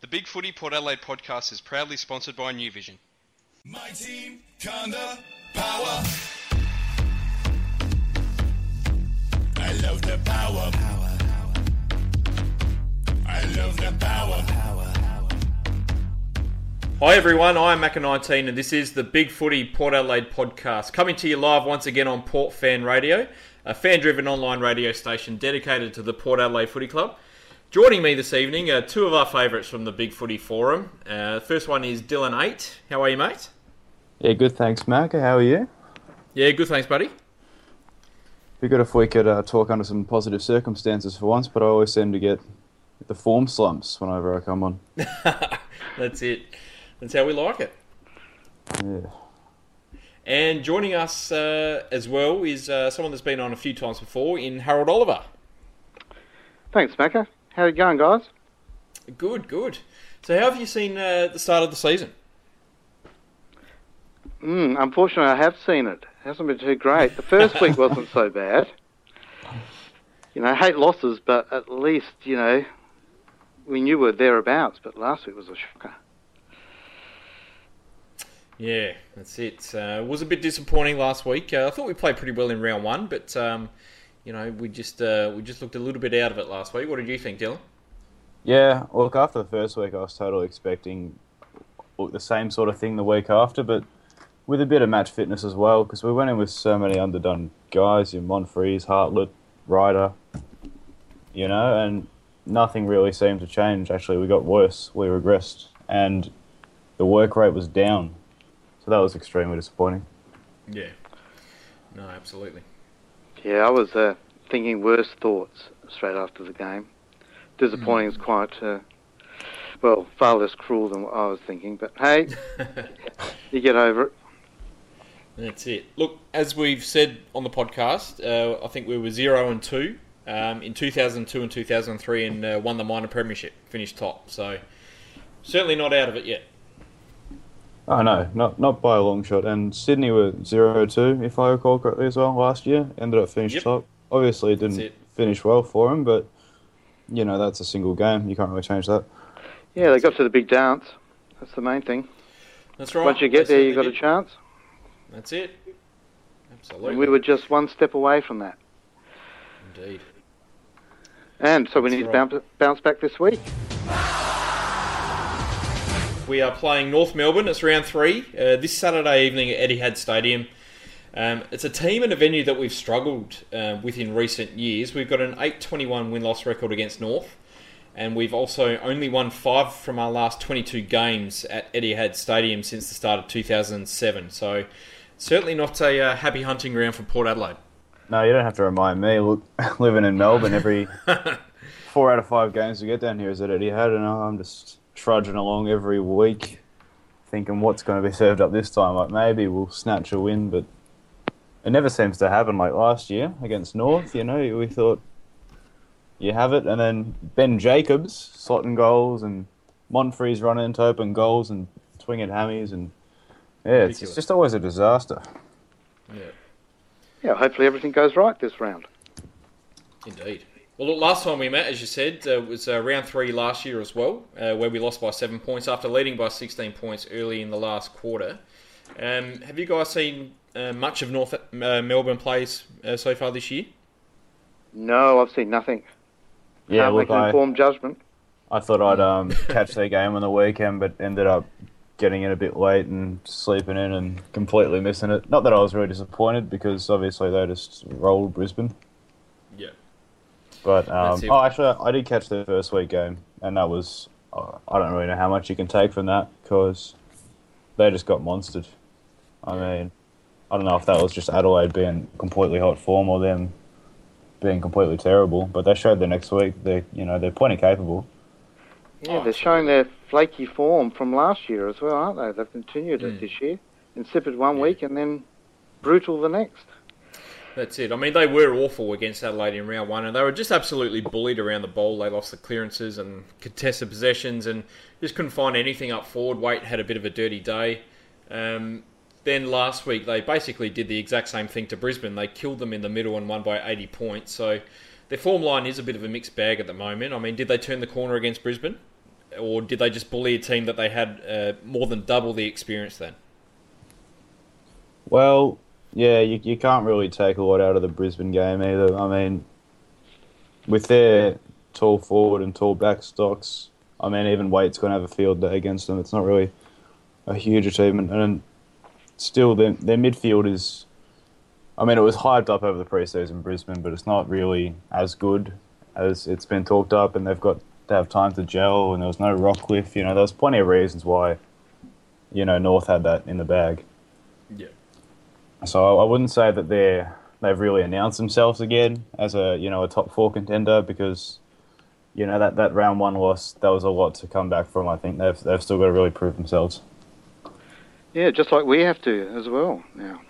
The Big Footy Port Adelaide podcast is proudly sponsored by New Vision. My team, Conda, power. I love the power. power. I love the power. Hi everyone, I'm Macca19 and this is the Big Footy Port Adelaide podcast, coming to you live once again on Port Fan Radio, a fan-driven online radio station dedicated to the Port Adelaide Footy Club. Joining me this evening are two of our favourites from the Big Footy Forum. Uh, first one is Dylan Eight. How are you, mate? Yeah, good. Thanks, Mac. How are you? Yeah, good. Thanks, buddy. Be good if we could uh, talk under some positive circumstances for once, but I always seem to get the form slumps whenever I come on. That's it. That's how we like it. Yeah. And joining us uh, as well is uh, someone that's been on a few times before in Harold Oliver. Thanks, Macca. How you going, guys? Good, good. So, how have you seen uh, the start of the season? Mm, unfortunately, I have seen it. it. Hasn't been too great. The first week wasn't so bad. You know, I hate losses, but at least you know we knew we were thereabouts. But last week was a shocker. Yeah, that's it. Uh, it was a bit disappointing last week. Uh, I thought we played pretty well in round one, but um, you know, we just uh, we just looked a little bit out of it last week. What did you think, Dylan? Yeah, look, after the first week, I was totally expecting the same sort of thing the week after, but with a bit of match fitness as well, because we went in with so many underdone guys, in Monfries, Hartlett, Ryder, you know, and nothing really seemed to change. Actually, we got worse. We regressed, and the work rate was down. So that was extremely disappointing. Yeah. No, absolutely. Yeah, I was uh, thinking worse thoughts straight after the game. Disappointing mm. is quite, uh, well, far less cruel than what I was thinking. But hey, you get over it. That's it. Look, as we've said on the podcast, uh, I think we were zero and two um, in 2002 and 2003, and uh, won the minor premiership, finished top. So certainly not out of it yet. Oh no, not not by a long shot. And Sydney were 0-2, if I recall correctly, as well last year. Ended up finishing yep. top. Obviously, it didn't it. finish well for them, but you know that's a single game. You can't really change that. Yeah, they got to the big dance. That's the main thing. That's right. Once you get there, you got did. a chance. That's it. Absolutely. And we were just one step away from that. Indeed. And so we need right. to bounce, bounce back this week. We are playing North Melbourne. It's round three uh, this Saturday evening at Etihad Stadium. Um, it's a team and a venue that we've struggled uh, with in recent years. We've got an 8-21 win-loss record against North, and we've also only won five from our last 22 games at Etihad Stadium since the start of 2007. So certainly not a uh, happy hunting ground for Port Adelaide. No, you don't have to remind me. Look, living in Melbourne, every four out of five games we get down here is at Etihad, and I'm just trudging along every week, thinking what's going to be served up this time. Like maybe we'll snatch a win, but it never seems to happen. Like last year against North, you know, we thought you have it, and then Ben Jacobs slotting goals and Monfries running into open goals and swinging hammies, and yeah, it's, it's just always a disaster. Yeah. Yeah. Hopefully everything goes right this round. Indeed. Well, look, last time we met, as you said, uh, was uh, round three last year as well, uh, where we lost by seven points after leading by 16 points early in the last quarter. Um, have you guys seen uh, much of North uh, Melbourne plays uh, so far this year? No, I've seen nothing. Yeah, Can't look, make an informed judgment. I thought I'd um, catch their game on the weekend, but ended up getting in a bit late and sleeping in and completely missing it. Not that I was really disappointed because obviously they just rolled Brisbane. But um, oh, actually, I did catch the first week game, and that was I don't really know how much you can take from that because they just got monstered. I mean, I don't know if that was just Adelaide being completely hot form or them being completely terrible, but they showed the next week they you know they're plenty capable. Yeah, they're showing their flaky form from last year as well, aren't they? They've continued mm. it this year. Insipid one yeah. week and then brutal the next. That's it. I mean, they were awful against Adelaide in round one, and they were just absolutely bullied around the ball. They lost the clearances and contested possessions, and just couldn't find anything up forward. Waite had a bit of a dirty day. Um, then last week, they basically did the exact same thing to Brisbane. They killed them in the middle and won by 80 points. So their form line is a bit of a mixed bag at the moment. I mean, did they turn the corner against Brisbane? or did they just bully a team that they had uh, more than double the experience then? Well, yeah, you, you can't really take a lot out of the Brisbane game either. I mean, with their tall forward and tall back stocks, I mean, even Waite's going to have a field day against them. It's not really a huge achievement. And still, their, their midfield is. I mean, it was hyped up over the preseason Brisbane, but it's not really as good as it's been talked up. And they've got to have time to gel, and there was no Rockliff. You know, there was plenty of reasons why, you know, North had that in the bag. Yeah. So I wouldn't say that they're they've really announced themselves again as a you know a top four contender because you know that, that round one loss that was a lot to come back from. I think they've they've still got to really prove themselves. Yeah, just like we have to as well now.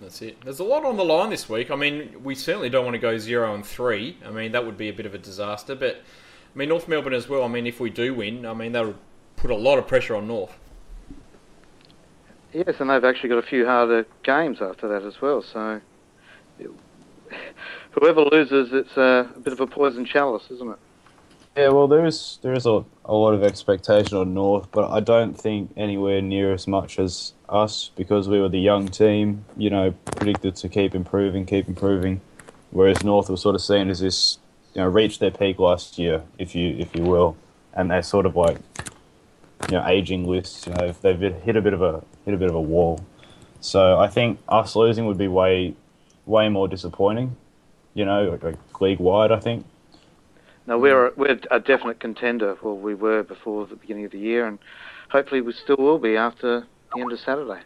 That's it. There's a lot on the line this week. I mean, we certainly don't want to go zero and three. I mean, that would be a bit of a disaster. But I mean, North Melbourne as well. I mean, if we do win, I mean that would put a lot of pressure on North. Yes, and they've actually got a few harder games after that as well. So whoever loses, it's a, a bit of a poison chalice, isn't it? Yeah, well, there is there is a, a lot of expectation on North, but I don't think anywhere near as much as us because we were the young team. You know, predicted to keep improving, keep improving, whereas North was sort of seen as this, you know, reached their peak last year, if you if you will, and they're sort of like, you know, aging lists. You know, they've hit a bit of a hit a bit of a wall. So I think us losing would be way way more disappointing. You know, like, like league wide, I think. No, we're we're a definite contender. Well, we were before the beginning of the year, and hopefully we still will be after the end of Saturday.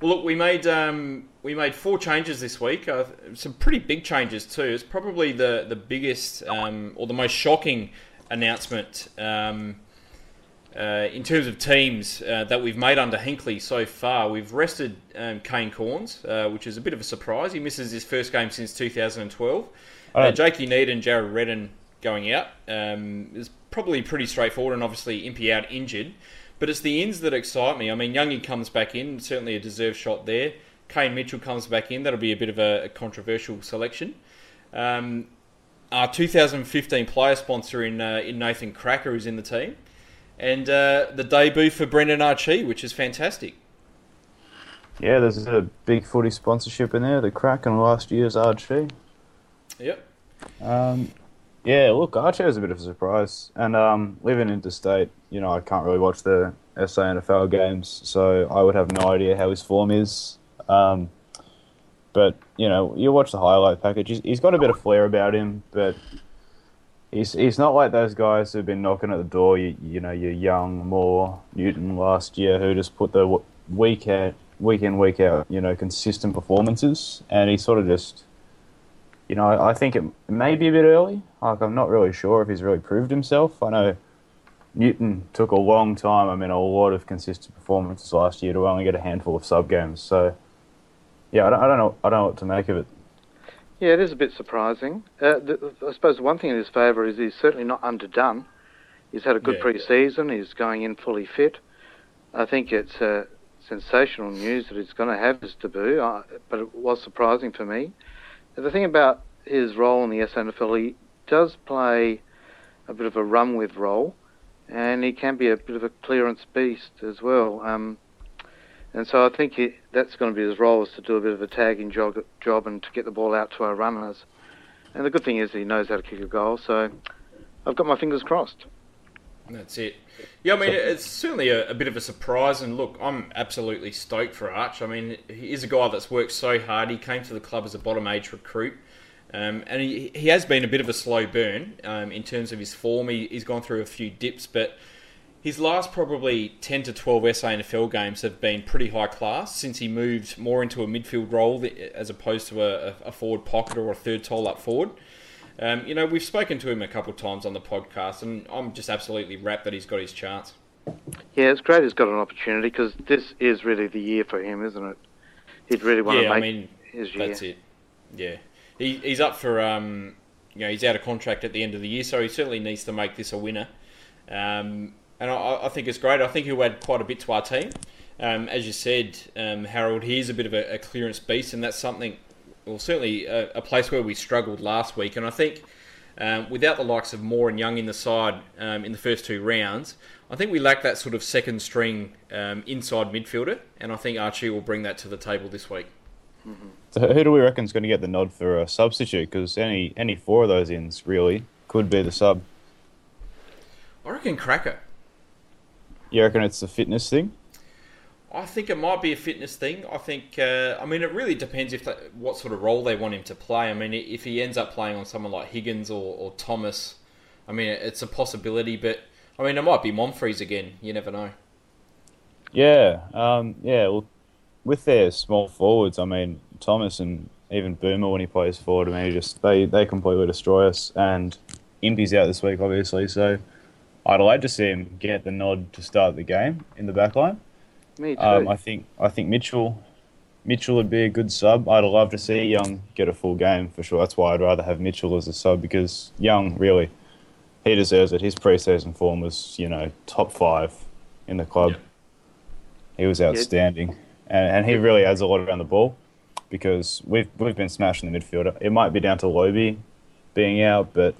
Well, look, we made um, we made four changes this week. Uh, some pretty big changes too. It's probably the the biggest um, or the most shocking announcement um, uh, in terms of teams uh, that we've made under Hinkley so far. We've rested um, Kane Cornes, uh, which is a bit of a surprise. He misses his first game since 2012. Uh, Jakey Neade and Jarrad Redden going out. Um, is probably pretty straightforward, and obviously Impey out injured. But it's the ins that excite me. I mean, Youngie comes back in, certainly a deserved shot there. Kane Mitchell comes back in. That'll be a bit of a, a controversial selection. Um, our 2015 player sponsor in uh, in Nathan Krakouer is in the team, and uh, the debut for Brendan Archie, which is fantastic. Yeah, there's a big footy sponsorship in there. The crack in last year's Archie. Yep. Um, yeah, look, Archie was a bit of a surprise, and um, living interstate, you know, I can't really watch the SA NFL games, so I would have no idea how his form is. Um, but you know, you watch the highlight package. He's, he's got a bit of flair about him, but he's he's not like those guys who've been knocking at the door. You, you know, your young Moore, Newton last year, who just put the week out, week in, week out, you know, consistent performances, and he sort of just you know, I think it may be a bit early. Like, I'm not really sure if he's really proved himself. I know Newton took a long time. I mean, a lot of consistent performances last year to only get a handful of sub games. So, yeah, I don't, I don't know. I don't know what to make of it. Yeah, it is a bit surprising. Uh, the, I suppose one thing in his favour is he's certainly not underdone. He's had a good Yeah. pre-season. He's going in fully fit. I think it's uh, sensational news that he's going to have his debut, uh, but it was surprising for me. The thing about his role in the SANFL, he does play a bit of a run with role, and he can be a bit of a clearance beast as well. Um, and so I think he, that's going to be his role is to do a bit of a tagging job, job and to get the ball out to our runners. And the good thing is he knows how to kick a goal, so I've got my fingers crossed. That's it. Yeah, I mean, it's certainly a, a bit of a surprise. And look, I'm absolutely stoked for Arch. I mean, he is a guy that's worked so hard. He came to the club as a bottom age recruit. Um, and he, he has been a bit of a slow burn um, in terms of his form. He, he's gone through a few dips, but his last probably 10 to 12 SANFL games have been pretty high class since he moved more into a midfield role as opposed to a, a forward pocket or a third tall up forward. Um, you know, we've spoken to him a couple of times on the podcast, and I'm just absolutely rapt that he's got his chance. Yeah, it's great he's got an opportunity because this is really the year for him, isn't it? He'd really want yeah, to make I mean, his year. that's it. Yeah, he, he's up for um, you know, he's out of contract at the end of the year, so he certainly needs to make this a winner. Um, and I, I think it's great. I think he'll add quite a bit to our team. Um, as you said, um, Harold, he is a bit of a, a clearance beast, and that's something, well, certainly a, a place where we struggled last week. And I think um, without the likes of Moore and Young in the side um, in the first two rounds, I think we lack that sort of second string um, inside midfielder, and I think Archie will bring that to the table this week. So who do we reckon is going to get the nod for a substitute? Because any any four of those ins really could be the sub. I reckon Cracker. You reckon it's a fitness thing? I think it might be a fitness thing. I think. Uh, I mean, it really depends if they, what sort of role they want him to play. I mean, if he ends up playing on someone like Higgins or, or Thomas, I mean, it's a possibility. But I mean, it might be Monfries again. You never know. Yeah, um, yeah. Well, with their small forwards, I mean Thomas and even Boomer when he plays forward, I mean, he just they they completely destroy us. And Impey's out this week, obviously, so I'd like to see him get the nod to start the game in the back line. Me too. Um, I think I think Mitchell Mitchell would be a good sub. I'd love to see Young get a full game for sure. That's why I'd rather have Mitchell as a sub because Young really he deserves it. His preseason form was you know top five in the club. Yeah. He was outstanding, and, and he really adds a lot around the ball because we've we've been smashing the midfielder. It might be down to Lobbe being out, but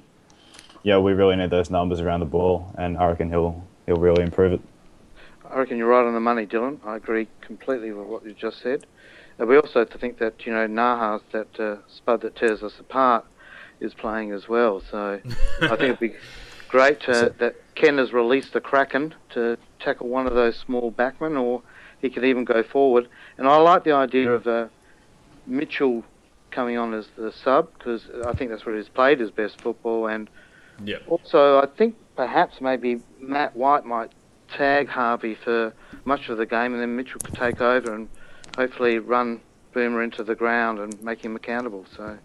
yeah, we really need those numbers around the ball, and I reckon he'll he'll really improve it. I reckon you're right on the money, Dylan. I agree completely with what you just said. And we also have to think that, you know, Nahas, that uh, spud that tears us apart, is playing as well. So I think it'd be great uh, So- that Ken has released the Kraken to tackle one of those small backmen, or he could even go forward. And I like the idea of uh, Mitchell coming on as the sub, because I think that's where he's played his best football. And Yeah. also, I think perhaps maybe Matt White might tag Harvey for much of the game, and then Mitchell could take over and hopefully run Boomer into the ground and make him accountable. So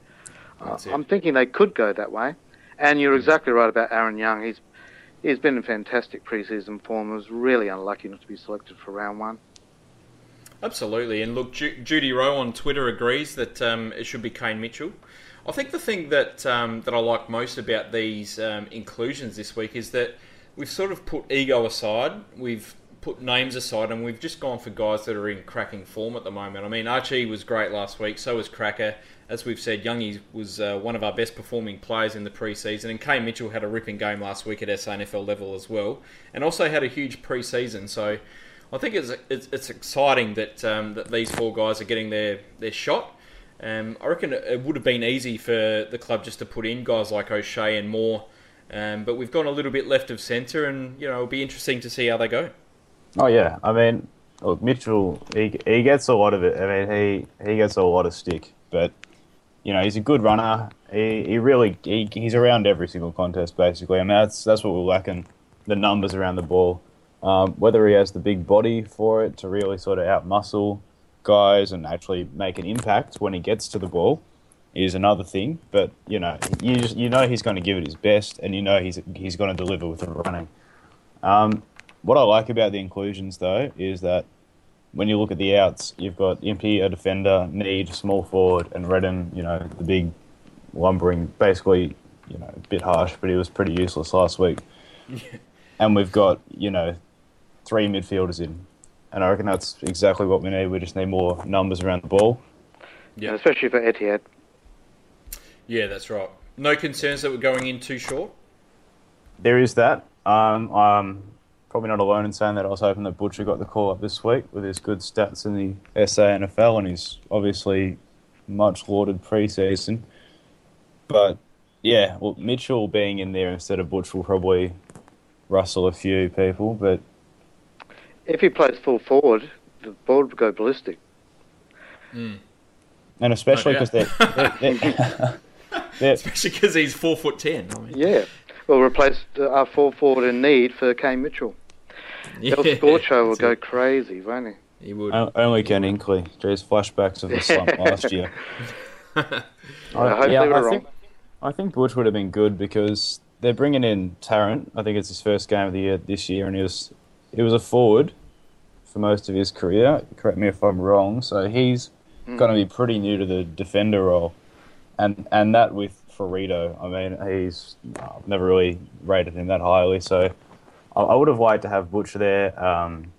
uh, I'm thinking they could go that way. And you're exactly right about Aaron Young. He's he's been in fantastic preseason form. Was really unlucky not to be selected for round one. Absolutely, and look, Ju- Judy Rowe on Twitter agrees that um, it should be Kane Mitchell. I think the thing that um, that I like most about these um, inclusions this week is that we've sort of put ego aside, we've put names aside, and we've just gone for guys that are in cracking form at the moment. I mean, Archie was great last week, so was Cracker. As we've said, Youngie was uh, one of our best performing players in the preseason, and Kay Mitchell had a ripping game last week at SANFL level as well, and also had a huge preseason. So I think it's it's, it's exciting that um, that these four guys are getting their, their shot. Um, I reckon it, would have been easy for the club just to put in guys like O'Shea and Moore, um, but we've gone a little bit left of centre, and you know it'll be interesting to see how they go. Oh yeah, I mean, look, Mitchell, he, he gets a lot of it. I mean, he he gets a lot of stick, but you know he's a good runner. He he really he, he's around every single contest basically, and that's that's what we're lacking, the numbers around the ball. Um, whether he has the big body for it to really sort of outmuscle guys and actually make an impact when he gets to the ball is another thing. But you know, you just you know he's going to give it his best, and you know he's he's going to deliver with the running. Um, what I like about the inclusions, though, is that when you look at the outs, you've got Impey, a defender, Neade, small forward, and Redden, you know, the big lumbering, basically, you know, a bit harsh, but he was pretty useless last week. and we've got, you know, three midfielders in. And I reckon that's exactly what we need. We just need more numbers around the ball. Yeah. And especially for Etihad. Yeah, that's right. No concerns that we're going in too short. There is that. Um, I'm probably not alone in saying that I was hoping that Butcher got the call up this week with his good stats in the SA NFL and his obviously much lauded preseason. But yeah, well, Mitchell being in there instead of Butch will probably rustle a few people. But If he plays full forward, the board would go ballistic. and especially No because doubt. they're, they're, they're, Especially because he's four foot ten. I mean, Yeah. We'll replace uh, our full forward in need for Kane Mitchell. El Scorcho will go it. crazy, won't he? He would. o- only Ken Hinkley. Jeez, flashbacks of the slump last year. Uh, hopefully yeah, we're I wrong. think, I think Butch would have been good because they're bringing in Tarrant. I think it's his first game of the year this year, and he was he was a forward for most of his career. Correct me if I'm wrong. So he's Hmm. going to be pretty new to the defender role, and and that with Firrito. I mean, he's I've never really rated him that highly. So I, I would have liked to have Butcher there. Um,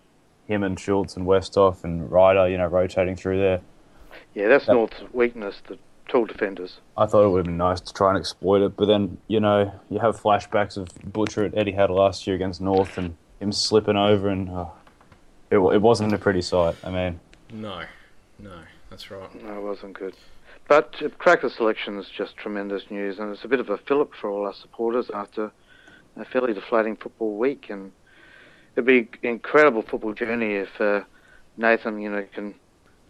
him and Schulz and Westhoff and Ryder, you know, rotating through there. Yeah, that's That- North's weakness, the tall defenders. I thought it would have been nice to try and exploit it, but then you know you have flashbacks of Butcher at Etihad last year against North and him slipping over, and oh, it, it wasn't a pretty sight. I mean, No, no, that's right. No, it wasn't good. But uh, Cracker selection is just tremendous news, and it's a bit of a fillip for all our supporters after a fairly deflating football week. And it'd be an incredible football journey if uh, Nathan, you know, can.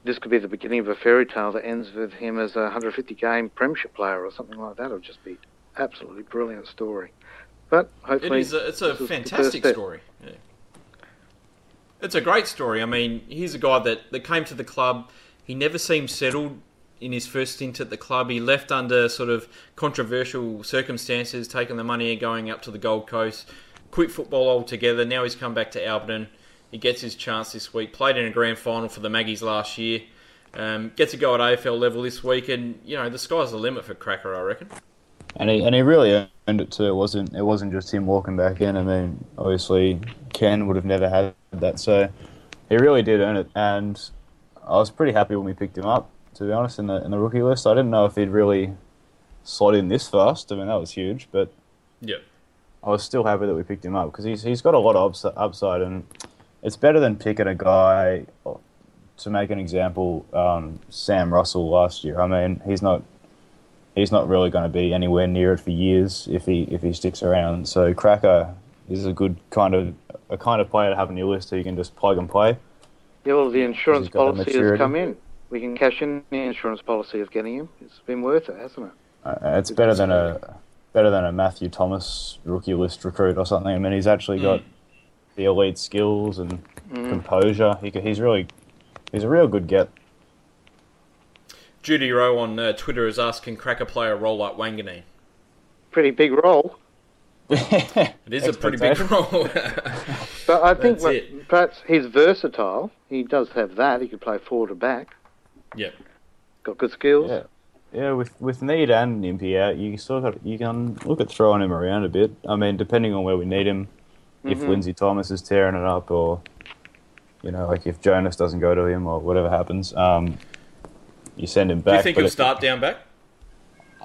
This could be the beginning of a fairy tale that ends with him as a 150 game Premiership player or something like that. It would just be absolutely brilliant story. But hopefully, is. A, it's a this is the first fantastic story. It's a great story. I mean, here's a guy that, that came to the club. He never seemed settled in his first stint at the club. He left under sort of controversial circumstances, taking the money and going up to the Gold Coast. Quit football altogether. Now he's come back to Alberton. He gets his chance this week. Played in a grand final for the Maggies last year. Um, gets a go at AFL level this week, and you know the sky's the limit for Cracker, I reckon. And he and he really earned it too. It wasn't it wasn't just him walking back in. I mean, obviously Ken would have never had that, so he really did earn it. And I was pretty happy when we picked him up. To be honest, in the in the rookie list, I didn't know if he'd really slot in this fast. I mean, that was huge, but Yeah. I was still happy that we picked him up because he's he's got a lot of ups- upside, and it's better than picking a guy. To make an example, um, Sam Russell last year. I mean, he's not he's not really going to be anywhere near it for years if he if he sticks around. So Cracker is a good kind of a kind of player to have on your list who you can just plug and play. Yeah, well, the insurance He's got the policy has come in. We can cash in the insurance policy of getting him. It's been worth it, hasn't it? Uh, it's better than a better than a Matthew Thomas rookie list recruit or something. I mean, he's actually got the elite skills and composure. He, he's really he's a real good get. Judy Rowe on uh, Twitter is asking Cracker play a role like Wanganeen. Pretty big role. It is a pretty big role. But I think That's that perhaps he's versatile. He does have that. He could play forward or back. yeah. Got good skills. Yeah. Yeah, with with Neade and Impey out, you still got you can look at throwing him around a bit. I mean, depending on where we need him, if Mhm. Lindsay Thomas is tearing it up, or you know, like if Jonas doesn't go to him, or whatever happens, um, you send him back. Do you think he'll it- start down back?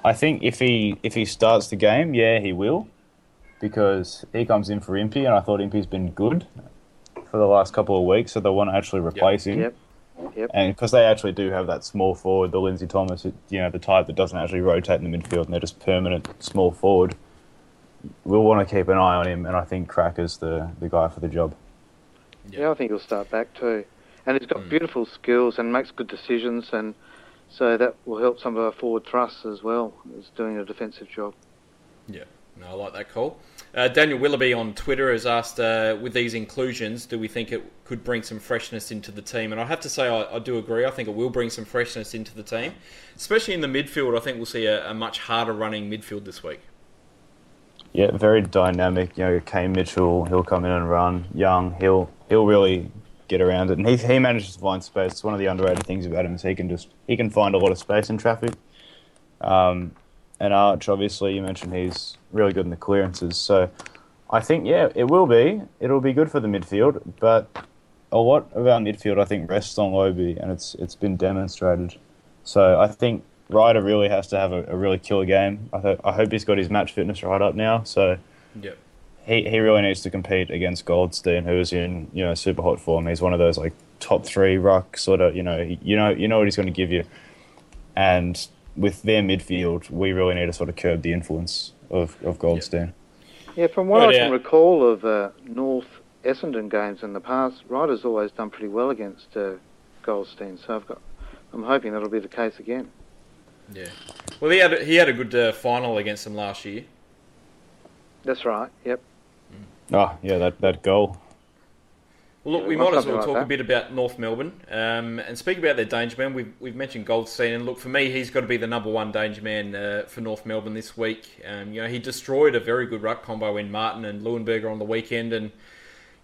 I think if he if he starts the game, yeah, he will, because he comes in for Impey, and I thought Impey's been good for the last couple of weeks, so they want to actually replace him. Yep. Yep. And because they actually do have that small forward, the Lindsay Thomas, you know, the type that doesn't actually rotate in the midfield, and they're just permanent small forward. We'll want to keep an eye on him, and I think Cracker's the, the guy for the job. Yeah, I think he'll start back too. And he's got Mm. beautiful skills and makes good decisions, and so that will help some of our forward thrusts as well. as doing a defensive job. Yeah. No, I like that call. Uh, Daniel Willoughby on Twitter has asked, uh, with these inclusions, do we think it could bring some freshness into the team? And I have to say, I, I do agree. I think it will bring some freshness into the team, especially in the midfield. I think we'll see a, a much harder running midfield this week. Yeah, very dynamic. You know, Kane Mitchell, he'll come in and run. Young, he'll he'll really get around it, and he he manages to find space. It's one of the underrated things about him is he can just he can find a lot of space in traffic. Um, and Arch, obviously, you mentioned he's really good in the clearances. So I think yeah, it will be. It'll be good for the midfield, but a lot of our midfield I think rests on Lobbe, and it's it's been demonstrated. So I think Ryder really has to have a, a really killer game. I, ho- I hope he's got his match fitness right up now. So Yep. He, he really needs to compete against Goldstein, who is in you know super hot form. He's one of those like top three ruck sort of you know you know you know what he's going to give you, and with their midfield, we really need to sort of curb the influence of, of Goldstein. Yeah, from what Right, I can yeah. recall of uh, North Essendon games in the past, Ryder's always done pretty well against uh, Goldstein. So I've got, I'm hoping that'll be the case again. Yeah. Well, he had a, he had a good uh, final against them last year. That's right. Yep. Oh yeah, that that goal. Well, look, Yeah, we might as well like talk a bit about North Melbourne um, and speak about their danger man. We've, we've mentioned Goldstein, and look, for me, he's got to be the number one danger man uh, for North Melbourne this week. Um, you know, he destroyed a very good ruck combo in Martin and Leuenberger on the weekend, and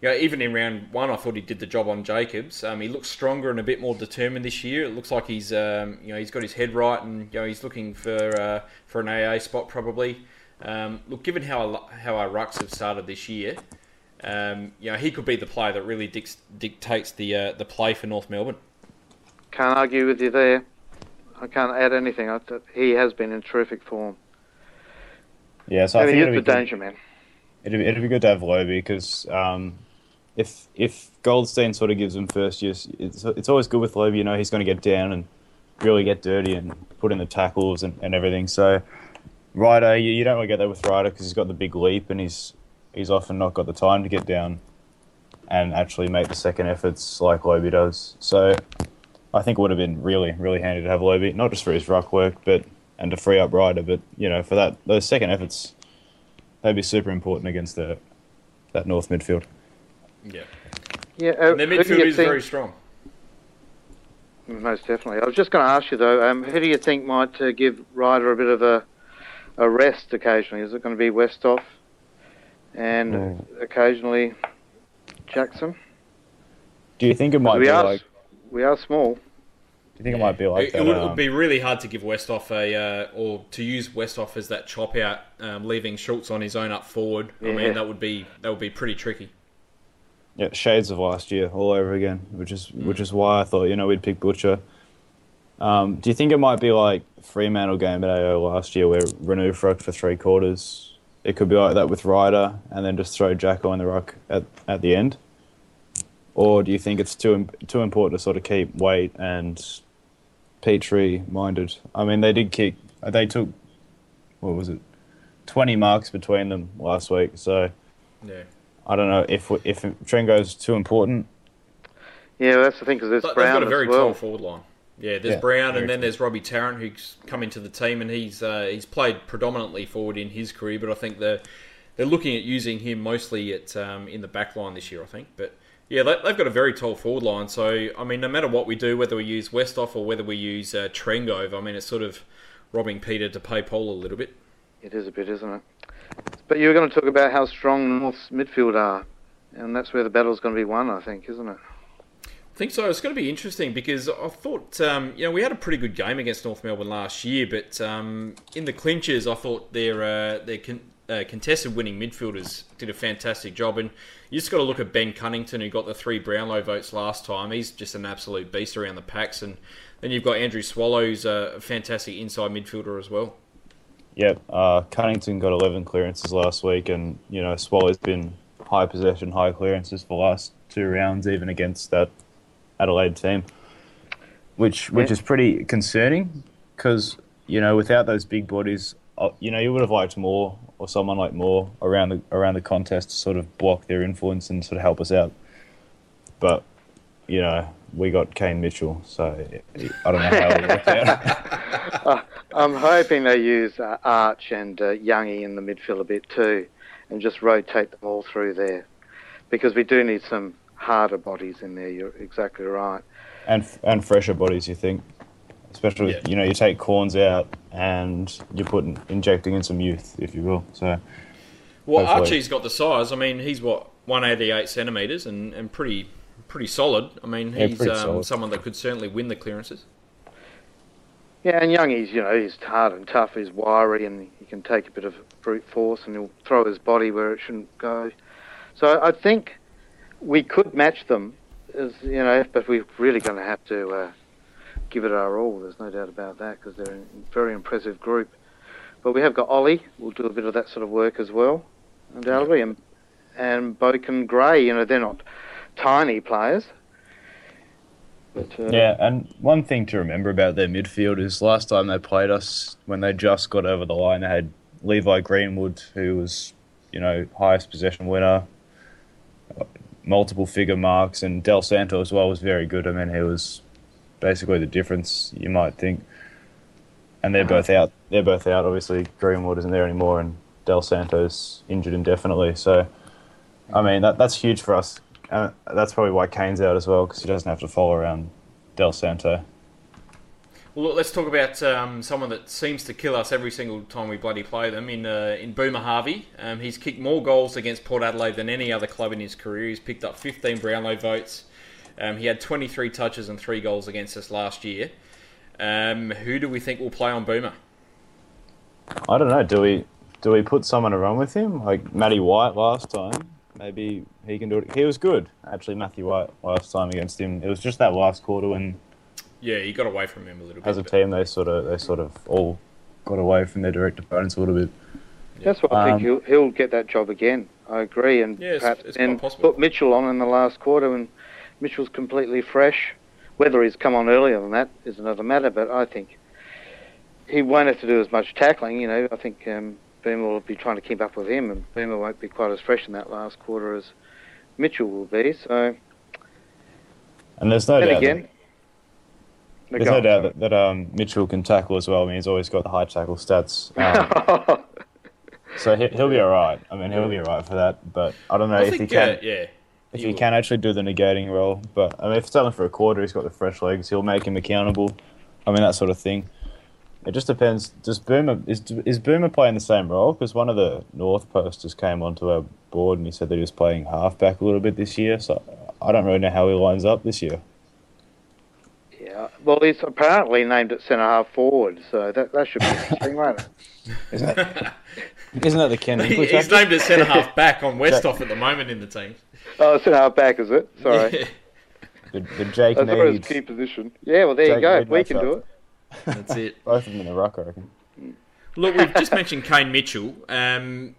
you know, even in round one, I thought he did the job on Jacobs. Um, he looks stronger and a bit more determined this year. It looks like he's, um, you know, he's got his head right, and you know, he's looking for uh, for an AA spot probably. Um, look, given how how our rucks have started this year, um, you know, he could be the player that really dic- dictates the uh, the play for North Melbourne. Can't argue with you there. I can't add anything. I, he has been in terrific form. Yeah, so I think he it'd is be, the good, danger man. it'd, be, it'd be good to have Lobbe because um, if if Goldstein sort of gives him first use, it's it's always good with Lobbe. You know, he's going to get down and really get dirty and put in the tackles and, and everything. So Ryder, you, you don't really get that with Ryder because he's got the big leap and he's he's often not got the time to get down and actually make the second efforts like Lobbe does. So I think it would have been really really handy to have Lobbe, not just for his ruck work, but and to free up Ryder, but you know for that those second efforts, they'd be super important against the that North midfield. Yeah. Yeah, uh, And their midfield is think- very strong. Most definitely. I was just going to ask you though, um, who do you think might uh, give Ryder a bit of a a rest occasionally? Is it going to be Westhoff and Mm. occasionally Jackson? Do you think it might we be are like? we are small. Do you think it might be like it, that? it would, um, would be really hard to give Westhoff a uh, or to use Westhoff as that chop out, um, leaving Schulz on his own up forward. I mean, that would be that would be pretty tricky. Yeah, shades of last year all over again, which is which is why I thought you know we'd pick Butcher. Um, do you think it might be like Fremantle game at AO last year where Renew frocked for three quarters? It could be like that with Ryder and then just throw Jacko in the ruck at, at the end? Or do you think it's too too important to sort of keep Waite and Petrie minded? I mean, they did kick, they took, what was it, 20 marks between them last week, so Yeah. I don't know if if Trengove's too important. Yeah, well, that's the thing because there's But they've got a very well. tall forward line. Yeah, there's Yeah, Brown, and then there's Robbie Tarrant, who's come into the team, and he's uh, he's played predominantly forward in his career. But I think they're they're looking at using him mostly at um, in the back line this year. I think, but yeah, they, they've got a very tall forward line. So I mean, no matter what we do, whether we use Westhoff or whether we use uh, Trengove, I mean, it's sort of robbing Peter to pay Paul a little bit. It is a bit, isn't it? But you were going to talk about how strong North's midfield are, and that's where the battle's going to be won, I think, isn't it? I think so. It's going to be interesting because I thought, um, you know, we had a pretty good game against North Melbourne last year, but um, in the clinches, I thought their uh, their con- uh, contested winning midfielders did a fantastic job. And you just got to look at Ben Cunnington, who got the three Brownlow votes last time. He's just an absolute beast around the packs. And then you've got Andrew Swallow, who's a fantastic inside midfielder as well. Yep, uh, Cunnington got 11 clearances last week, and you know Swallow's been high possession, high clearances for the last two rounds, even against that Adelaide team, which which Yeah. is pretty concerning because you know without those big bodies, uh, you know you would have liked more or someone like more around the around the contest to sort of block their influence and sort of help us out, but you know we got Kane Mitchell, so I don't know how it worked out. Uh, I'm hoping they use uh, Arch and uh, Youngie in the midfield a bit too, and just rotate them all through there, because we do need some harder bodies in there. You're exactly right. and and fresher bodies. You think, especially Yeah. you know you take Cornes out and you're putting injecting in some youth, if you will. So Well, Hopefully. Archie's got the size. I mean, he's what 188 centimeters and, and pretty pretty solid. I mean, he's pretty um, someone that could certainly win the clearances. Yeah, and Young, he's you know, he's hard and tough, he's wiry, and he can take a bit of brute force, and he'll throw his body where it shouldn't go. So I think we could match them, as you know, but we're really going to have to uh, give it our all. There's no doubt about that because they're a very impressive group. But we have got Ollie. We'll do a bit of that sort of work as well, undoubtedly, and and Boak and Gray. You know, they're not tiny players. But, uh, yeah, and one thing to remember about their midfield is last time they played us when they just got over the line, they had Levi Greenwood, who was you know highest possession winner, multiple figure marks, and Dal Santo as well was very good. I mean, he was basically the difference you might think. And they're both out. They're both out. Obviously, Greenwood isn't there anymore, and Dal Santo's injured indefinitely. So, I mean, that that's huge for us. Uh, that's probably why Kane's out as well, because he doesn't have to follow around Dal Santo. Well, look, let's talk about um, someone that seems to kill us every single time we bloody play them in uh, in Boomer Harvey. Um, he's kicked more goals against Port Adelaide than any other club in his career. He's picked up 15 Brownlow votes. Um, he had 23 touches and three goals against us last year. Um, who do we think will play on Boomer? I don't know. Do we do we put someone around with him like Matty White last time? Maybe he can do it. He was good actually, Matthew White last time against him. It was just that last quarter when Yeah, he got away from him a little bit. As a but- team, they sort of they sort of all got away from their direct opponents a little bit. That's why I Um, think he'll, he'll get that job again. I agree, and Yeah, it's- perhaps it's then quite put Mitchell on in the last quarter and Mitchell's completely fresh. Whether he's come on earlier than that is another matter, but I think he won't have to do as much tackling. You know, I think um, Boomer will be trying to keep up with him, and Boomer won't be quite as fresh in that last quarter as Mitchell will be. So, And there's no then doubt. again, that, there's no doubt that, that um, Mitchell can tackle as well. I mean, he's always got the high tackle stats. Um, so he, he'll be all right. I mean, he'll be all right for that. But I don't know I if think, he can. uh, yeah. if he he can actually do the negating role. But I mean, if it's only for a quarter, he's got the fresh legs. He'll make him accountable. I mean, that sort of thing. It just depends. Does Boomer is is Boomer playing the same role? Because one of the North posters came onto our board and he said that he was playing halfback a little bit this year. So I don't really know how he lines up this year. Yeah, well, he's apparently named at centre half forward, so that that should be interesting, won't it? Isn't that, isn't that the Ken He- English He's named at centre half back on Westhoff at the moment in the team. Oh, centre half back, is it? Sorry. Yeah, the, the Jake That's where his Neades. key position. Yeah, well, there you go. We can up. do it. that's it. Both of them in the ruck, I reckon. Look, we've just mentioned Kane Mitchell, um,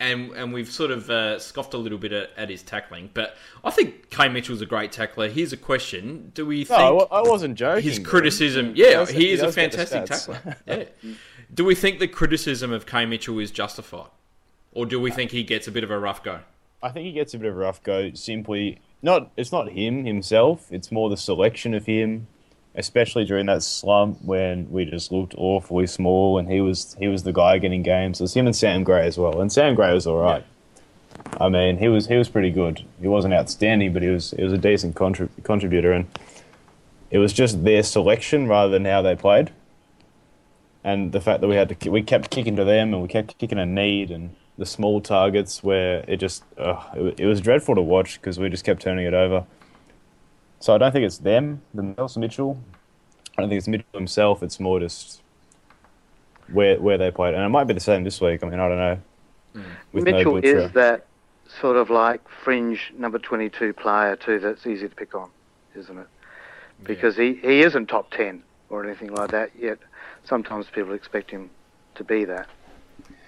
and and we've sort of uh, scoffed a little bit at, at his tackling, but I think Kane Mitchell's a great tackler. Here's a question: Do we think No, I, wasn't joking. his criticism? He Yeah, does- he is a get the fantastic tackler. Yeah. Do we think the criticism of Kane Mitchell is justified, or do we think he gets a bit of a rough go? I think he gets a bit of a rough go. Simply, not it's not him himself. It's more the selection of him, especially during that slump when we just looked awfully small, and he was he was the guy getting games. It was him and Sam Gray as well, and Sam Gray was all right. I mean, he was he was pretty good. He wasn't outstanding, but he was he was a decent contrib- contributor, and it was just their selection rather than how they played, and the fact that we had to we kept kicking to them and we kept kicking a need and the small targets where it just uh, it, it was dreadful to watch because we just kept turning it over. So I don't think it's them, themselves, Mitchell. I don't think it's Mitchell himself. It's more just where where they played, and it might be the same this week. I mean, I don't know. With Mitchell Butcher. is that sort of like fringe number 22 player too that's easy to pick on, isn't it? Because he, he isn't top 10 or anything like that yet. Sometimes people expect him to be that.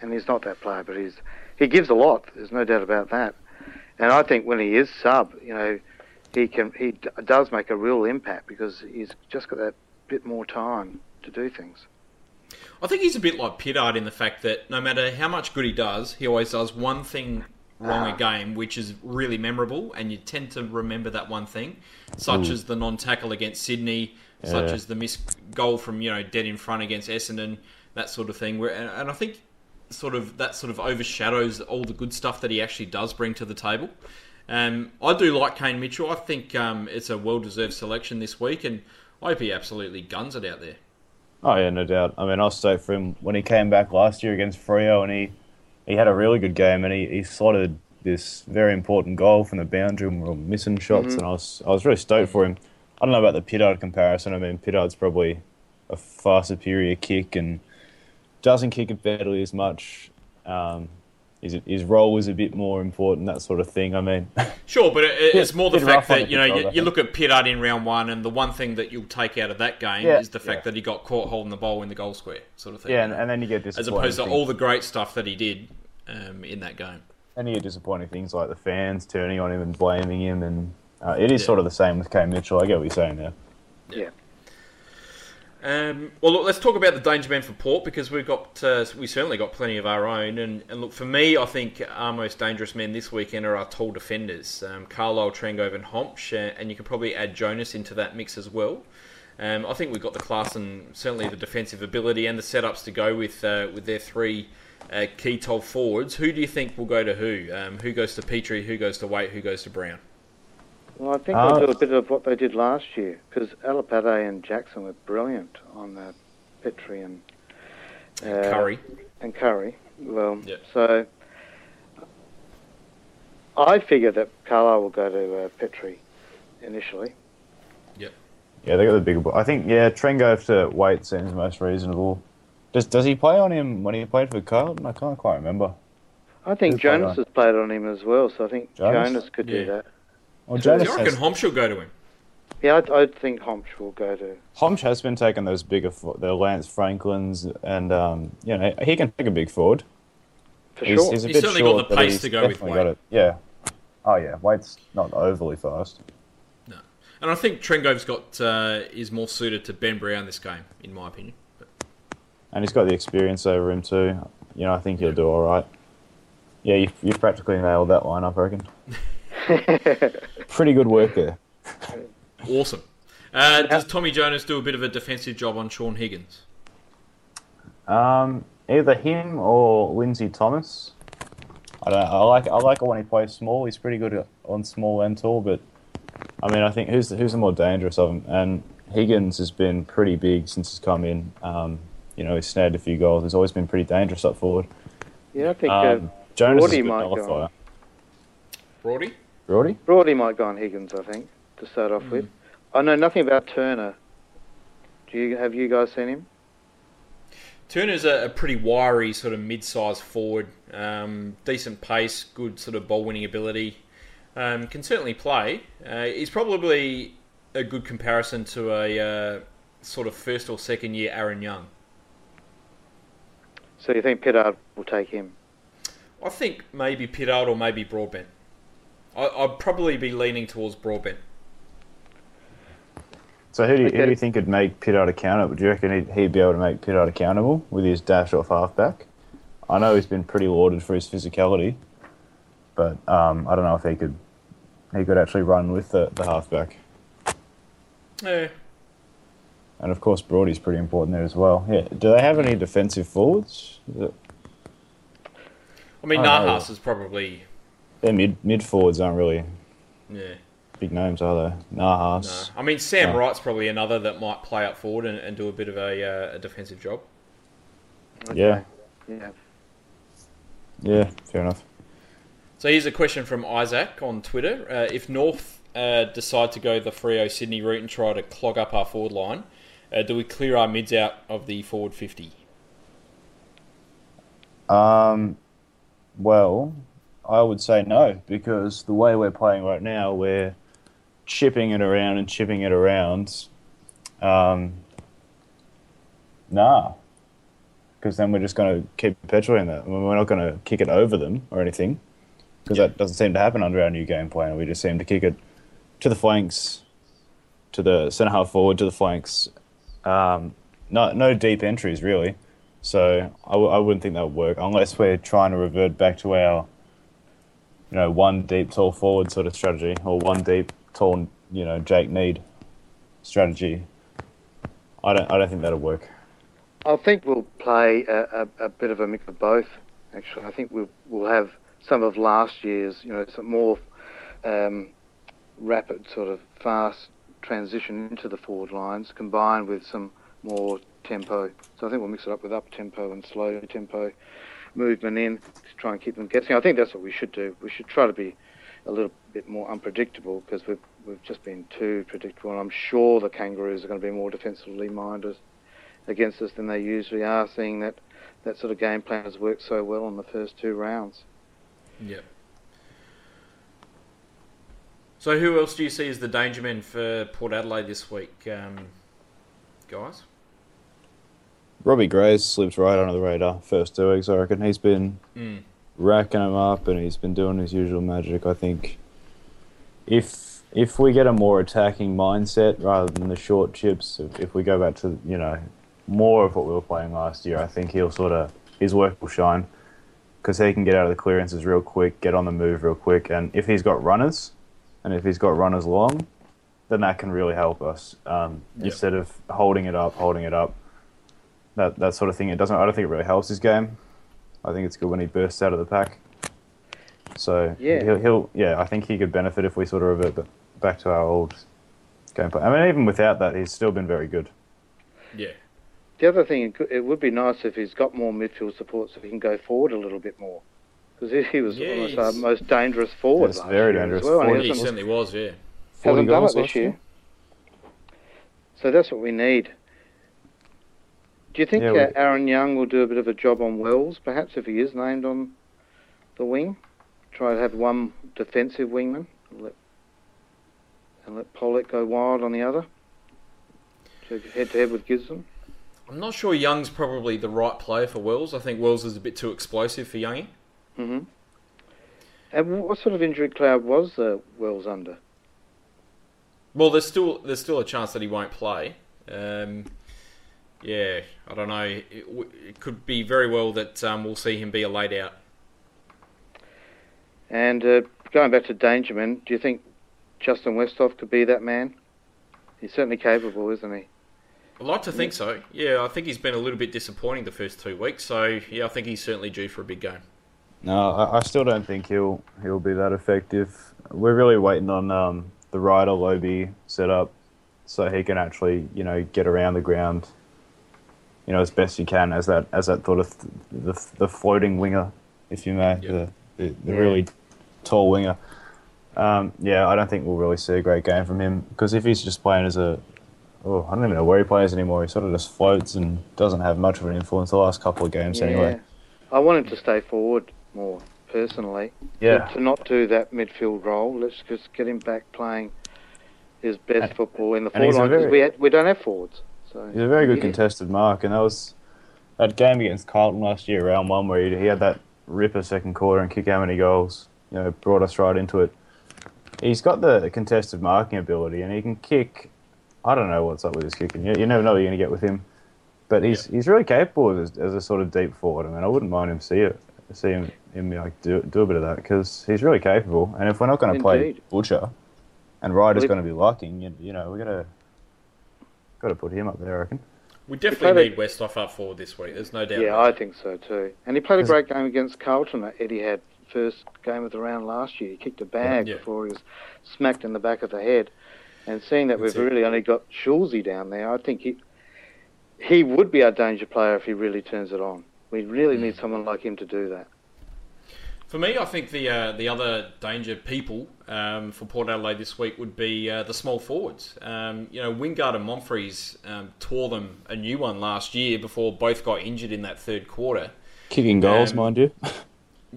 And he's not that player, but he's he gives a lot. There's no doubt about that. And I think when he is sub, you know, he can he d- does make a real impact because he's just got that bit more time to do things. I think he's a bit like Pittard in the fact that no matter how much good he does, he always does one thing wrong ah. a game, which is really memorable, and you tend to remember that one thing, such mm. as the non-tackle against Sydney, such as the missed goal from you know dead in front against Essendon, that sort of thing. Where and, and I think sort of that sort of overshadows all the good stuff that he actually does bring to the table. Um, I do like Kane Mitchell. I think um, it's a well-deserved selection this week, and I hope he absolutely guns it out there. Oh yeah, no doubt. I mean, I was stoked for him when he came back last year against Freo, and he he had a really good game, and he, he slotted this very important goal from the boundary and we were missing shots, and I was I was really stoked for him. I don't know about the Pittard comparison. I mean, Pittard's probably a far superior kick and doesn't kick it badly as much. Um, his, his role was a bit more important, that sort of thing. I mean, Sure, but it, it's more the fact that the you know you, you look at Pittard in round one, and the one thing that you'll take out of that game Yeah, is the fact yeah. that he got caught holding the ball in the goal square, sort of thing. yeah, and, and then you get this as disappointing. opposed to all the great stuff that he did um, in that game. And you get disappointing things like the fans turning on him and blaming him, and uh, it is Yeah. sort of the same with Kane Mitchell. I get what you're saying there. Yeah. Um, well, look, let's talk about the danger man for Port because we've got uh, we certainly got plenty of our own. And, and look, for me, I think our most dangerous men this weekend are our tall defenders, um, Carlile, Trengove, and Hombsch, uh, and you can probably add Jonas into that mix as well. Um, I think we've got the class and certainly the defensive ability and the setups to go with uh, with their three uh, key tall forwards. Who do you think will go to who? Um, who goes to Petrie? Who goes to Waite? Who goes to Brown? Well, I think Uh, they'll do a bit of what they did last year because Alipate and Jackson were brilliant on uh, Petrie and uh, Curry. and Curry. Well, Yeah. so I figure that Carlile will go to uh, Petrie initially. Yeah, they got the bigger. ball. I think yeah, Trengove to Waite seems most reasonable. Does does he play on him when he played for Carlton? I can't quite remember. I think Who played Jonas on? has played on him as well, so I think Jonas? Jonas, could Yeah. do that. Well, Do you reckon has, Hombsch will go to him? Yeah, I'd, I'd think Hombsch will go to. Hombsch has been taking those bigger, fo- the Lance Franklins, and um, you know he can take a big forward. For He's, sure. he's a He's bit certainly got the pace to go with definitely Waite. got it. Yeah. Oh yeah, Waite's not overly fast. No, and I think Trengove's got uh, is more suited to Ben Brown this game, in my opinion. But, And he's got the experience over him too. You know, I think he'll do all right. Yeah, you've, you've practically nailed that line up, I reckon. Pretty good work there. awesome. Uh, does Tommy Jonas do a bit of a defensive job on Shaun Higgins? Um, either him or Lindsay Thomas. I don't. I like. I like it when he plays small. He's pretty good on small and tall. But I mean, I think who's the, who's the more dangerous of them? And Higgins has been pretty big since he's come in. Um, you know, he's snagged a few goals. He's always been pretty dangerous up forward. yeah, I think Um, uh, Jonas is a Brody good might go nullifier. On. Brody? Brody? Might go on Higgins. I think to start off with. I know nothing about Turner. Do you have you guys seen him? Turner's a, a pretty wiry sort of mid-sized forward, um, decent pace, good sort of ball-winning ability. Um, can certainly play. Uh, he's probably a good comparison to a uh, sort of first or second year Aaron Young. So you think Pittard will take him? I think maybe Pittard or maybe Broadbent. I, I'd probably be leaning towards Broadbent. So who do you, who do Okay. you think could make Pittard accountable? Do you reckon he'd, he'd be able to make Pittard accountable with his dash off halfback? I know he's been pretty lauded for his physicality, but um, I don't know if he could he could actually run with the, the halfback. Yeah. And of course, Brody's pretty important there as well. Yeah. Do they have any defensive forwards? Is it- I mean, I know. Nahas is probably Their mid mid forwards aren't really yeah. big names, are they? No. Nahas. I mean, Sam No. Wright's probably another that might play up forward and, and do a bit of a, uh, a defensive job. Yeah. Yeah. Yeah. Fair enough. So here's a question from Isaac on Twitter. Uh, if North uh, decide to go the Freo Sydney route and try to clog up our forward line, uh, do we clear our mids out of the forward 50? Um, well, I would say no because the way we're playing right now, we're chipping it around and chipping it around. Um, nah, because then we're just going to keep perpetuating that. I mean, we're not going to kick it over them or anything because Yeah. that doesn't seem to happen under our new game plan. We just seem to kick it to the flanks, to the centre half forward, to the flanks. Um, no, no deep entries really. So I, w- I wouldn't think that would work unless we're trying to revert back to our, you know, one deep tall forward sort of strategy or one deep tall, you know, Jake Neade strategy. I don't I don't think that'll work. I think we'll play a, a, a bit of a mix of both. Actually, I think we'll we'll have some of last year's, you know, some more um, rapid, sort of fast transition into the forward lines, combined with some more tempo. So I think we'll mix it up with up tempo and slow tempo movement in to try and keep them guessing. I think that's what we should do. We should try to be a little bit more unpredictable because we've we've just been too predictable. And I'm sure the Kangaroos are going to be more defensively minded against us than they usually are, seeing that that sort of game plan has worked so well in the first two rounds. Yep. So who else do you see as the danger men for Port Adelaide this week, um, guys? Robbie Gray's slipped right under the radar first two weeks. I reckon he's been Mm. racking them up and he's been doing his usual magic. I think if if we get a more attacking mindset rather than the short chips, if, if we go back to you know more of what we were playing last year, I think he'll sort of his work will shine because he can get out of the clearances real quick, get on the move real quick, and if he's got runners and if he's got runners long, then that can really help us um, Yep. instead of holding it up, holding it up. That that sort of thing. It doesn't. I don't think it really helps his game. I think it's good when he bursts out of the pack. So Yeah. he'll, he'll yeah. I think he could benefit if we sort of revert back to our old gameplay. I mean, even without that, he's still been very good. Yeah. The other thing, it could- it would be nice if he's got more midfield support so he can go forward a little bit more. Because he, he was Yeah, almost our most dangerous forward Yes, last very year dangerous as well. and forward. He certainly was, yeah. Forty hasn't done goals it this last year. So that's what we need. Do you think Yeah, uh, Aaron Young will do a bit of a job on Wells, perhaps, if he is named on the wing? Try to have one defensive wingman. Let and let Pollock go wild on the other? Head to head with Gisborne? I'm not sure Young's probably the right player for Wells. I think Wells is a bit too explosive for Youngie. hmm And what sort of injury cloud was uh, Wells under? Well, there's still there's still a chance that he won't play. Um, yeah, I don't know. It, w- it could be very well that um, we'll see him be a laid out. And uh, going back to Dangerman, do you think Justin Westhoff could be that man? He's certainly capable, isn't he? I'd like to think so. Yeah, I think he's been a little bit disappointing the first two weeks. So yeah, I think he's certainly due for a big game. No, I, I still don't think he'll he'll be that effective. We're really waiting on um, the Ryder Lobbe set up so he can actually you know get around the ground, you know as best you can as that as that sort of the the floating winger, if you may, the, the, the Yeah. really tall winger. Um, yeah, I don't think we'll really see a great game from him because if he's just playing as a Oh, I don't even know where he plays anymore. He sort of just floats and doesn't have much of an influence the last couple of games anyway. I want him to stay forward more, personally. Yeah. To not do that midfield role. Let's just get him back playing his best And- football in the forward line because very- we, we don't have forwards. So He's a very good Yeah. contested mark, and that was that game against Carlton last year, round one, where he, he had that ripper second quarter and kick how many goals. You know, brought us right into it. He's got the contested marking ability, and he can kick. I don't know what's up with his kicking. You, you never know what you're going to get with him, but he's he's really capable as, as a sort of deep forward. I mean, I wouldn't mind him see it, see him, him like do do a bit of that because he's really capable. And if we're not going to play Butcher, and Ryder's Well, going to be locking, you, you know, we got to got to put him up there. I reckon. We definitely played need Westhoff up forward this week. There's no doubt. Yeah, about I think so too. And he played a great game against Carlton. that Etihad first game of the round last year. He kicked a bag Yeah. before he was smacked in the back of the head. And seeing that That's we've it. really only got Schulz down there, I think he he would be our danger player if he really turns it on. We really Mm. need someone like him to do that. For me, I think the uh, the other danger people um, for Port Adelaide this week would be uh, the small forwards. Um, you know, Wingard and Monfries um, tore them a new one last year before both got injured in that third quarter. Kicking goals, Um, mind you.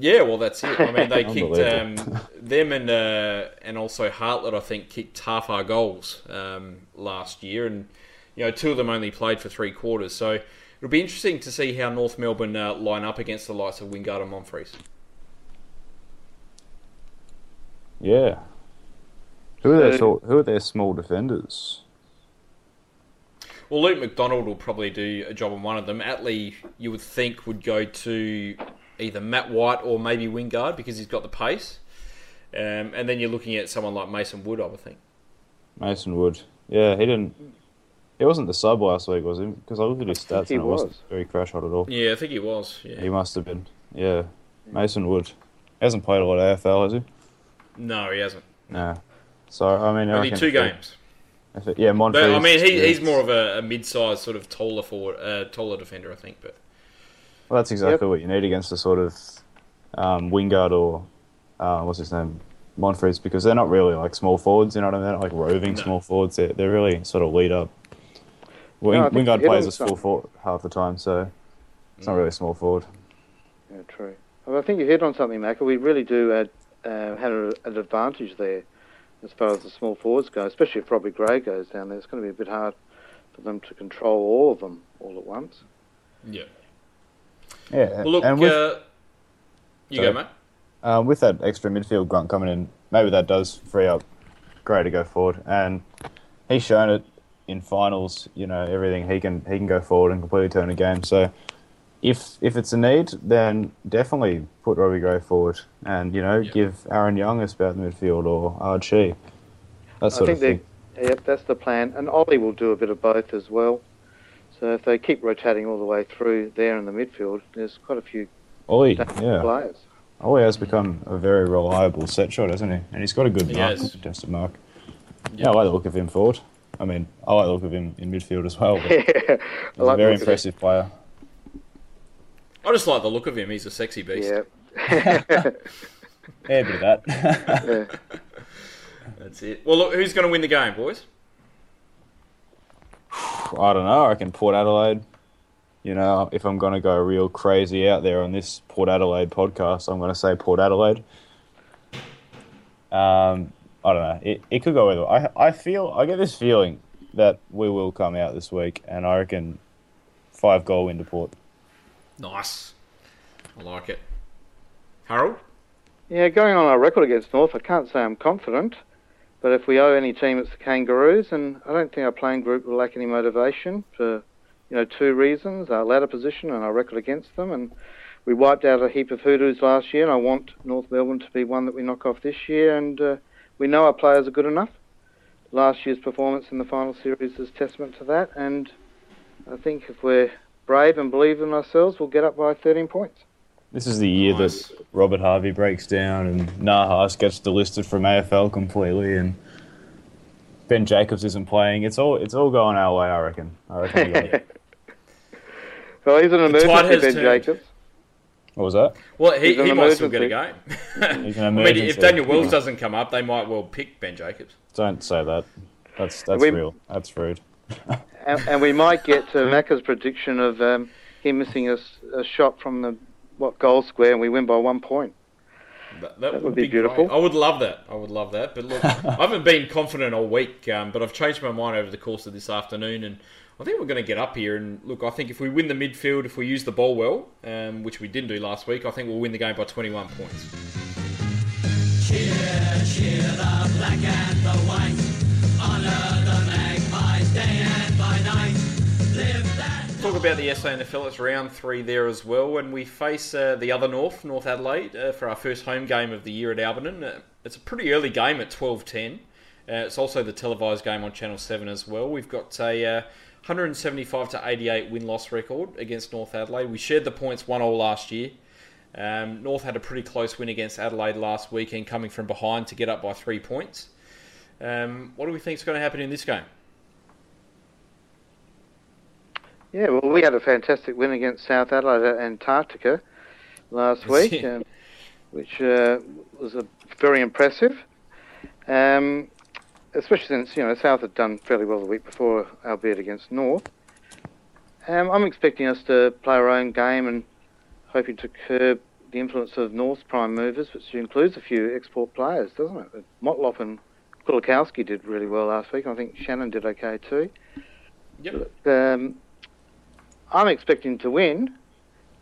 Yeah, well, that's it. I mean, they kicked um, them and uh, and also Hartlett. I think kicked half our goals um, last year, and you know, two of them only played for three quarters. So it'll be interesting to see how North Melbourne uh, line up against the likes of Wingard and Monfries. Yeah. Who are their So- who are their small defenders? Well, Luke McDonald will probably do a job on one of them. Atley, you would think, would go to either Matt White or maybe Wingard because he's got the pace. Um, and then you're looking at someone like Mason Wood, I would think. Mason Wood. Yeah, he didn't. He wasn't the sub last week, was he? Because I looked at his stats he and it wasn't very crash hot at all. Yeah, I think he was. Yeah. He must have been. Yeah, Mason Wood. He hasn't played a lot of AFL, has he? No, he hasn't. No. So I mean, I Only reckon two games. if it- yeah, Monfries. But I mean, he, yeah. he's more of a, a mid-sized, sort of taller forward, uh, taller defender, I think. But Well, that's exactly what you need against a sort of um, Wingard or uh, what's his name, Monfries, because they're not really like small forwards. You know what I mean? They're not like roving No. small forwards. They're, they're really sort of lead up. Wing, No, I think Wingard plays on as full forward half the time, so it's not Mm. really a small forward. Yeah, true. Well, I think you hit on something, Macca. We really do add, uh, have a, an advantage there as far as the small forwards go, especially if Robbie Gray goes down there. It's going to be a bit hard for them to control all of them all at once. yeah. Yeah, Well, look, and with, uh, you Sorry. go, mate. um, with that extra midfield grunt coming in, maybe that does free up Gray to go forward, and he's shown it in finals. You know, everything he can he can go forward and completely turn a game. So. If if it's a need, then definitely put Robbie Gray forward, and you know Yeah. give Aaron Young a spout in the midfield or Archie. That I think of thing. yep, that's the plan. And Ollie will do a bit of both as well. So if they keep rotating all the way through there in the midfield, there's quite a few Ollie, yeah, players. Ollie has become a very reliable set shot, hasn't he? And he's got a good He mark, has. contested mark. Yeah. Yeah, I like the look of him forward. I mean, I like the look of him in midfield as well. But Yeah, he's I a like very the look of impressive player. I just like the look of him. He's a sexy beast. Yeah. Yeah, a bit of that. yeah. That's it. Well, look, who's going to win the game, boys? I don't know. I reckon Port Adelaide. You know, if I'm going to go real crazy out there on this Port Adelaide podcast, I'm going to say Port Adelaide. Um, I don't know. It, it could go either. way. I I feel I get this feeling that we will come out this week, and I reckon five goal win to Port. Nice. I like it. Harold? Yeah, going on our record against North, I can't say I'm confident. But if we owe any team, it's the Kangaroos, and I don't think our playing group will lack any motivation for, you know, two reasons: our ladder position and our record against them. And we wiped out a heap of hoodoos last year, and I want North Melbourne to be one that we knock off this year. And uh, we know our players are good enough. Last year's performance in the final series is testament to that, and I think if we're brave and believe in ourselves, we'll get up by 13 points. This is the year Nice. that Robert Harvey breaks down and Nahas gets delisted from AFL completely, and Ben Jacobs isn't playing. It's all it's all going our way. I reckon. I reckon. we. Well, he's an The tide emergency, Ben turned. Jacobs. what was that? Well, he, he might still get a emergency. game. He's an I mean, if emergency. Daniel Wells doesn't come up, they might well pick Ben Jacobs. Don't say that. That's that's We- real. That's rude. And, and we might get to Macca's prediction of um, him missing a shot from the what goal square, and we win by one point. That, that, That would would be great. beautiful. I would love that. I would love that. But look, I haven't been confident all week, um, but I've changed my mind over the course of this afternoon, and I think we're going to get up here. And look, I think if we win the midfield, if we use the ball well, um, which we didn't do last week, I think we'll win the game by 21 points. Talk about the SANFL. It's round three there as well, and we face uh, the other North, North Adelaide, uh, for our first home game of the year at Alberton. Uh, it's a pretty early game at twelve ten. Uh, it's also the televised game on Channel Seven as well. We've got a uh, 175 to 88 win loss record against North Adelaide. We shared the points one all last year. Um, North had a pretty close win against Adelaide last weekend, coming from behind to get up by three points. Um, what do we think is going to happen in this game? Yeah, well, we had a fantastic win against South Adelaide at Antarctica last week, Yeah. um, which uh, was a, very impressive. Um, especially since you know South had done fairly well the week before, albeit against North. Um, I'm expecting us to play our own game and hoping to curb the influence of North's prime movers, which includes a few export players, doesn't it? Motlop and Kulikowski did really well last week. I think Shannon did okay too. Yep. Um, I'm expecting to win.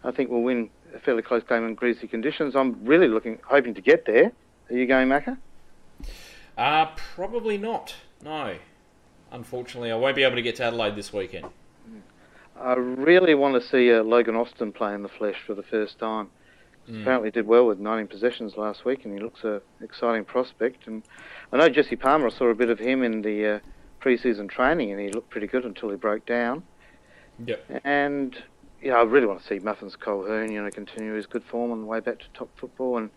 I think we'll win a fairly close game in greasy conditions. I'm really looking, hoping to get there. Are you going, Macca? Uh, probably not. No. Unfortunately, I won't be able to get to Adelaide this weekend. I really want to see uh, Logan Austin play in the flesh for the first time. Mm. Apparently, did well with 19 possessions last week, and he looks an exciting prospect. And I know Jesse Palmer. I saw a bit of him in the uh, pre-season training, and he looked pretty good until he broke down. Yep. And yeah, I really want to see Muffins Colquhoun, you know, continue his good form on the way back to top football, and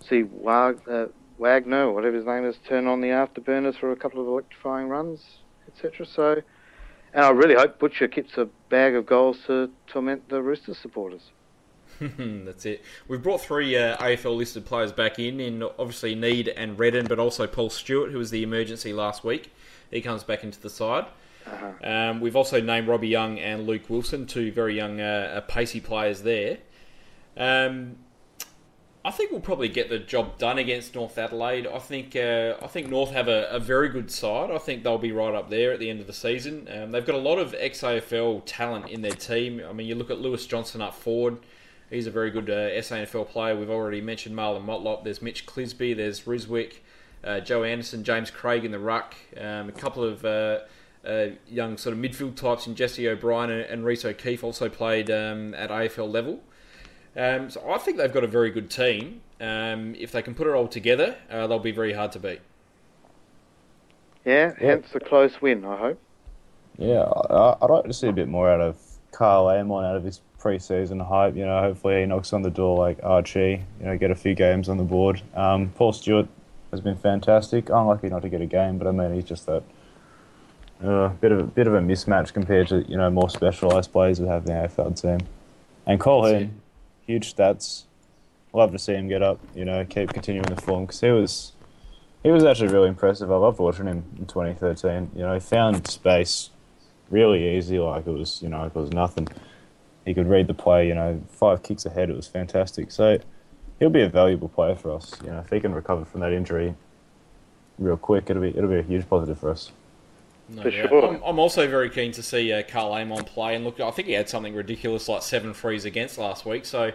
see Wag, uh, Wagner, whatever his name is, turn on the afterburners for a couple of electrifying runs, etc. So, and I really hope Butcher keeps a bag of goals to torment the Roosters supporters. That's it. We've brought three uh, AFL listed players back in, in obviously Neade and Redden, but also Paul Stewart, who was the emergency last week. He comes back into the side. Uh-huh. Um, we've also named Robbie Young and Luke Wilson, two very young, uh, uh, pacey players there. Um, I think we'll probably get the job done against North Adelaide. I think uh, I think North have a, a very good side. I think they'll be right up there at the end of the season. Um, they've got a lot of ex-AFL talent in their team. I mean, you look at Lewis Johnson up forward. He's a very good uh, SANFL player. We've already mentioned Marlon Motlop. There's Mitch Clisby. There's Riswick, uh, Joe Anderson, James Craig in the ruck. Um, a couple of uh, young sort of midfield types in Jesse O'Brien and, and Reese O'Keefe also played um, at AFL level. Um, so I think they've got a very good team. Um, if they can put it all together, uh, they'll be very hard to beat. Yeah, Yeah. hence the close win, I hope. Yeah, I, I'd like to see a bit more out of Carl Amon out of his pre-season hype. You know, hopefully he knocks on the door like Archie. You know, get a few games on the board. Um, Paul Stewart has been fantastic. Unlucky not to get a game, but I mean he's just that uh, bit of a bit of a mismatch compared to you know more specialised players we have in the AFL team. And Colquhoun, huge stats. Love to see him get up. You know, keep continuing the form because he was he was actually really impressive. I loved watching him in 2013. You know, he found space really easy, like it was, you know, it was nothing. He could read the play, you know, five kicks ahead. It was fantastic. So he'll be a valuable player for us. You know, if he can recover from that injury, real quick, it'll be it'll be a huge positive for us. No For doubt. sure. I'm, I'm also very keen to see uh, Carl Amon play. And look, I think he had something ridiculous like seven frees against last week. So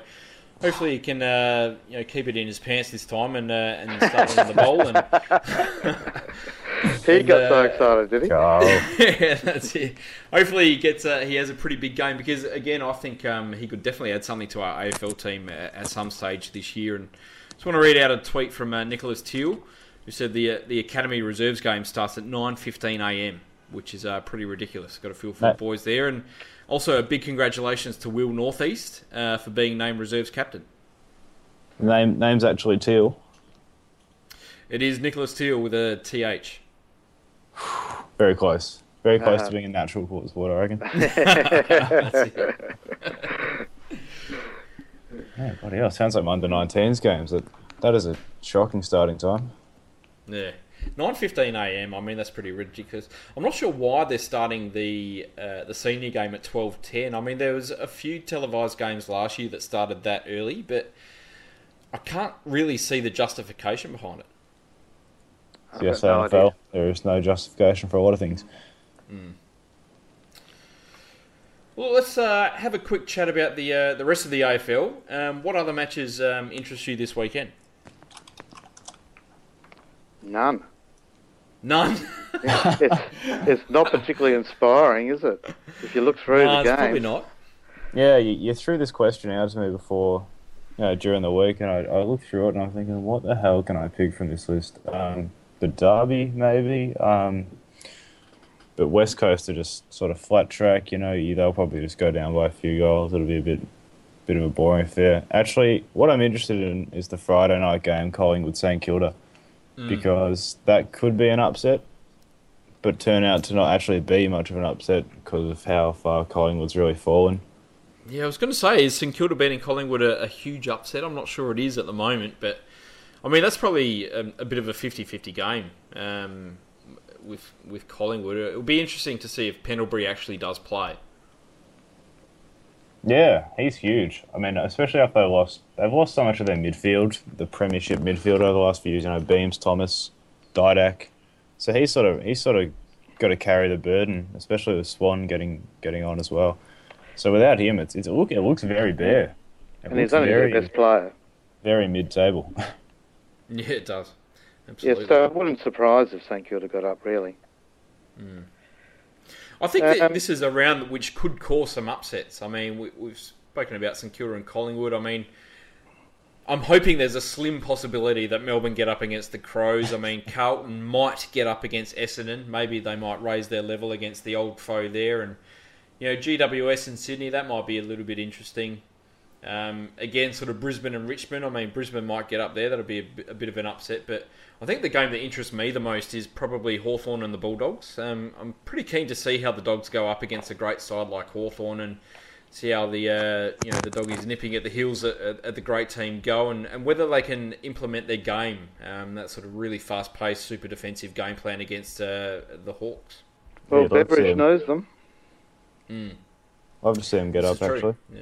hopefully he can uh, you know keep it in his pants this time and uh, and start winning the ball. And He And, got so uh, excited, did he? Carl. yeah, that's it. Hopefully he gets uh, he has a pretty big game because again I think um, he could definitely add something to our AFL team at, at some stage this year. And just want to read out a tweet from uh, Nicholas Teal who said the uh, the Academy Reserves game starts at 9:15 a.m. which is uh, pretty ridiculous. Got a feel for the boys there, and also a big congratulations to Will Northeast uh, for being named reserves captain. Name name's actually Teal. It is Nicholas Teal with a th. Very close. Very close Uh-huh. to being a natural cause sport, I reckon. Yeah, bloody hell. Sounds like my under 19s games. That that is a shocking starting time. Yeah. 9:15 a.m. I mean that's pretty ridiculous. I'm not sure why they're starting the uh, the senior game at 12:10. I mean there was a few televised games last year that started that early, but I can't really see the justification behind it. Yes, no AFL. idea. There is no justification for a lot of things. Well, let's uh, have a quick chat about the uh, the rest of the AFL. Um, what other matches um, interest you this weekend? None. None. it's, it's not particularly inspiring, is it? If you look through no, the game, probably not. Yeah, you, you threw this question out to me before, you know, during the week, and I, I looked through it and I'm thinking, what the hell can I pick from this list? Um, the Derby, maybe. Um, but West Coast are just sort of flat track. You know, you, they'll probably just go down by a few goals. It'll be a bit, bit of a boring affair. Actually, what I'm interested in is the Friday night game, Collingwood St Kilda, because that could be an upset, but turn out to not actually be much of an upset because of how far Collingwood's really fallen. Yeah, I was going to say, is St Kilda beating Collingwood a, a huge upset? I'm not sure it is at the moment, but I mean, that's probably a, a bit of a 50 50 game um, with, with Collingwood. It'll be interesting to see if Pendlebury actually does play. Yeah, he's huge. I mean, especially after they lost, they've lost so much of their midfield, the premiership midfield over the last few years. You know, Beams, Thomas, Didak. So he's sort of he's sort of got to carry the burden, especially with Swan getting getting on as well. So without him, it's, it's look it looks very bare. It And he's looks only very their best player. very mid table. Yeah, it does. Absolutely. Yeah, so I wouldn't surprise if St Kilda got up, really. Hmm. I think that Um, this is a round which could cause some upsets. I mean, we, we've spoken about St Kilda and Collingwood. I mean, I'm hoping there's a slim possibility that Melbourne get up against the Crows. I mean, Carlton might get up against Essendon. Maybe they might raise their level against the old foe there. And, you know, GWS in Sydney, that might be a little bit interesting. Um, again, sort of Brisbane and Richmond. I mean, Brisbane might get up there. That'll be a, bit- a bit of an upset. But I think the game that interests me the most is probably Hawthorn and the Bulldogs. Um, I'm pretty keen to see how the Dogs go up against a great side like Hawthorn and see how the uh, you know the doggies nipping at the heels at, at, at the great team go and, and whether they can implement their game, um, that sort of really fast paced, super defensive game plan against uh, the Hawks. Well, Yeah, Beveridge knows them. Mm. Love to see him get This up actually. Yeah.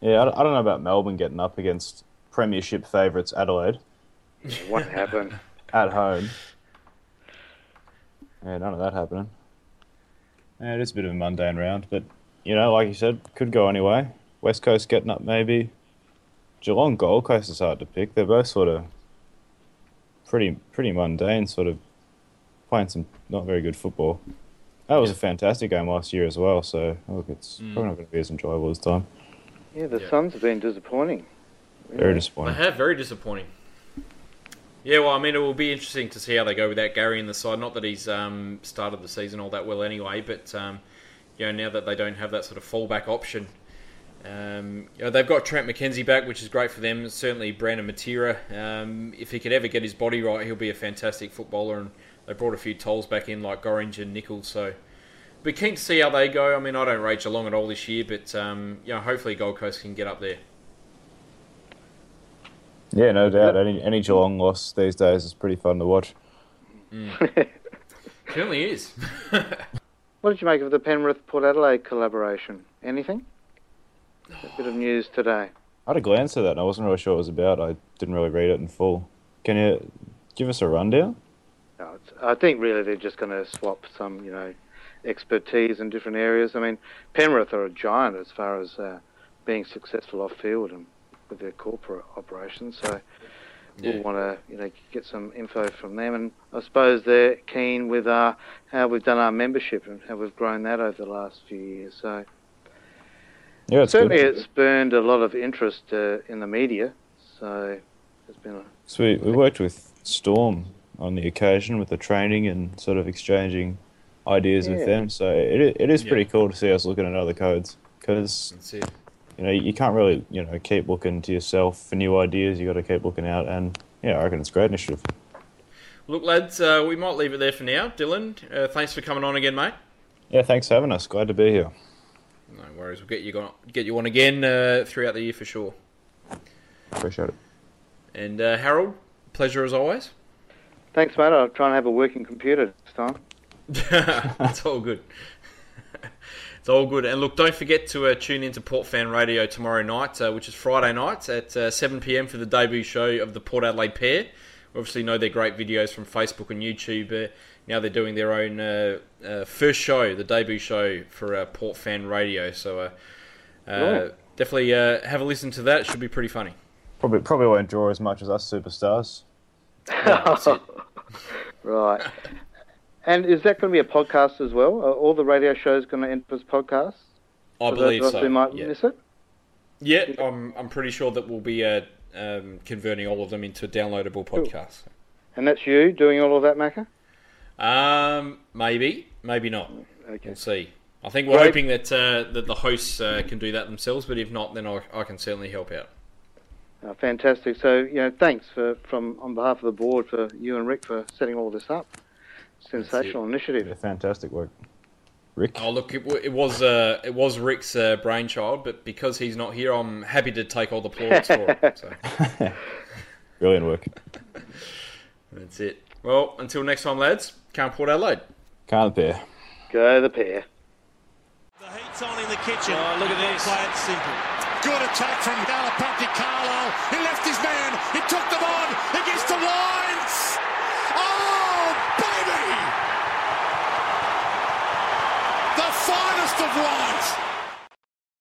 Yeah, I don't, I don't know about Melbourne getting up against Premiership favourites Adelaide What happened? at home. Yeah, none of that happening. Yeah, it is a bit of a mundane round, but you know, like you said, could go anyway. West Coast getting up maybe. Geelong Gold Coast is hard to pick. They're both sort of pretty pretty mundane, sort of playing some not very good football. That was a fantastic game last year as well, so look, it's Mm. probably not going to be as enjoyable this time. Yeah, the Yeah. Suns have been disappointing. Very disappointing. They have very disappointing. Yeah, well, I mean, it will be interesting to see how they go without Gary in the side. Not that he's um, started the season all that well anyway, but um, you know, now that they don't have that sort of fallback option, um, you know, they've got Trent McKenzie back, which is great for them. Certainly, Brandon Matera, um, if he could ever get his body right, he'll be a fantastic footballer. And they brought a few tolls back in like Gorringe and Nichols, so. Be keen to see how they go. I mean, I don't rate Geelong at all this year, but um, you know, hopefully Gold Coast can get up there. Yeah, no doubt. Any any Geelong loss these days is pretty fun to watch. Certainly is. What did you make of the Penrith Port Adelaide collaboration? Anything? A bit of news today. I had a glance at that and I wasn't really sure what it was about. I didn't really read it in full. Can you give us a rundown? I think really they're just going to swap some, you know, expertise in different areas. I mean, Penrith are a giant as far as uh, being successful off field and with their corporate operations. So Yeah. we'll want to, you know, get some info from them. And I suppose they're keen with uh, how we've done our membership and how we've grown that over the last few years. So Yeah, it's certainly good. it's spurned a lot of interest uh, in the media. So it's been a So we, we worked with Storm on the occasion with the training and sort of exchanging ideas Yeah. with them. So it, i- it is Yeah. pretty cool to see us looking at other codes because you know you can't really you know keep looking to yourself for new ideas. You got to keep looking out, and yeah, I reckon it's a great initiative. Look, lads, uh, we might leave it there for now. Dylan, uh, thanks for coming on again, mate. Yeah, thanks for having us. Glad to be here. No worries. We'll get you on, get you on again uh, throughout the year for sure. Appreciate it. And uh, Harold, pleasure as always. Thanks, mate. I'll try and have a working computer this time. it's all good. it's all good. And look, don't forget to uh, tune into Port Fan Radio tomorrow night, uh, which is Friday night at uh, 7 pm for the debut show of the Port Adelaide pair. We obviously know their great videos from Facebook and YouTube. Uh, now they're doing their own uh, uh, first show, the debut show for uh, Port Fan Radio. So uh, uh, definitely uh, have a listen to that. It should be pretty funny. Probably probably won't draw as much as us superstars. That's it. Right. And is that going to be a podcast as well? Are all the radio shows going to end as podcasts? I For believe those of us so. who might yeah. miss it? Yeah, I'm, I'm pretty sure that we'll be uh, um, converting all of them into downloadable podcasts. And that's you doing all of that, Macca? Um, maybe, maybe not. Okay. We'll see. I think we're Right. hoping that uh, that the hosts uh, can do that themselves, but if not, then I, I can certainly help out. Uh, fantastic. So, you know, thanks for, from on behalf of the board for you and Rick for setting all this up. Sensational Yeah, initiative. fantastic work, Rick. Oh, look, it, it was uh, it was Rick's uh, brainchild, but because he's not here, I'm happy to take all the plaudits for it. So Brilliant work. that's it. Well, until next time, lads. Can't Port Adelaide. Can't bear. Go the pair. The heat's on in the kitchen. Oh, look at this. Play it simple. Good attack from Alipate Carlile.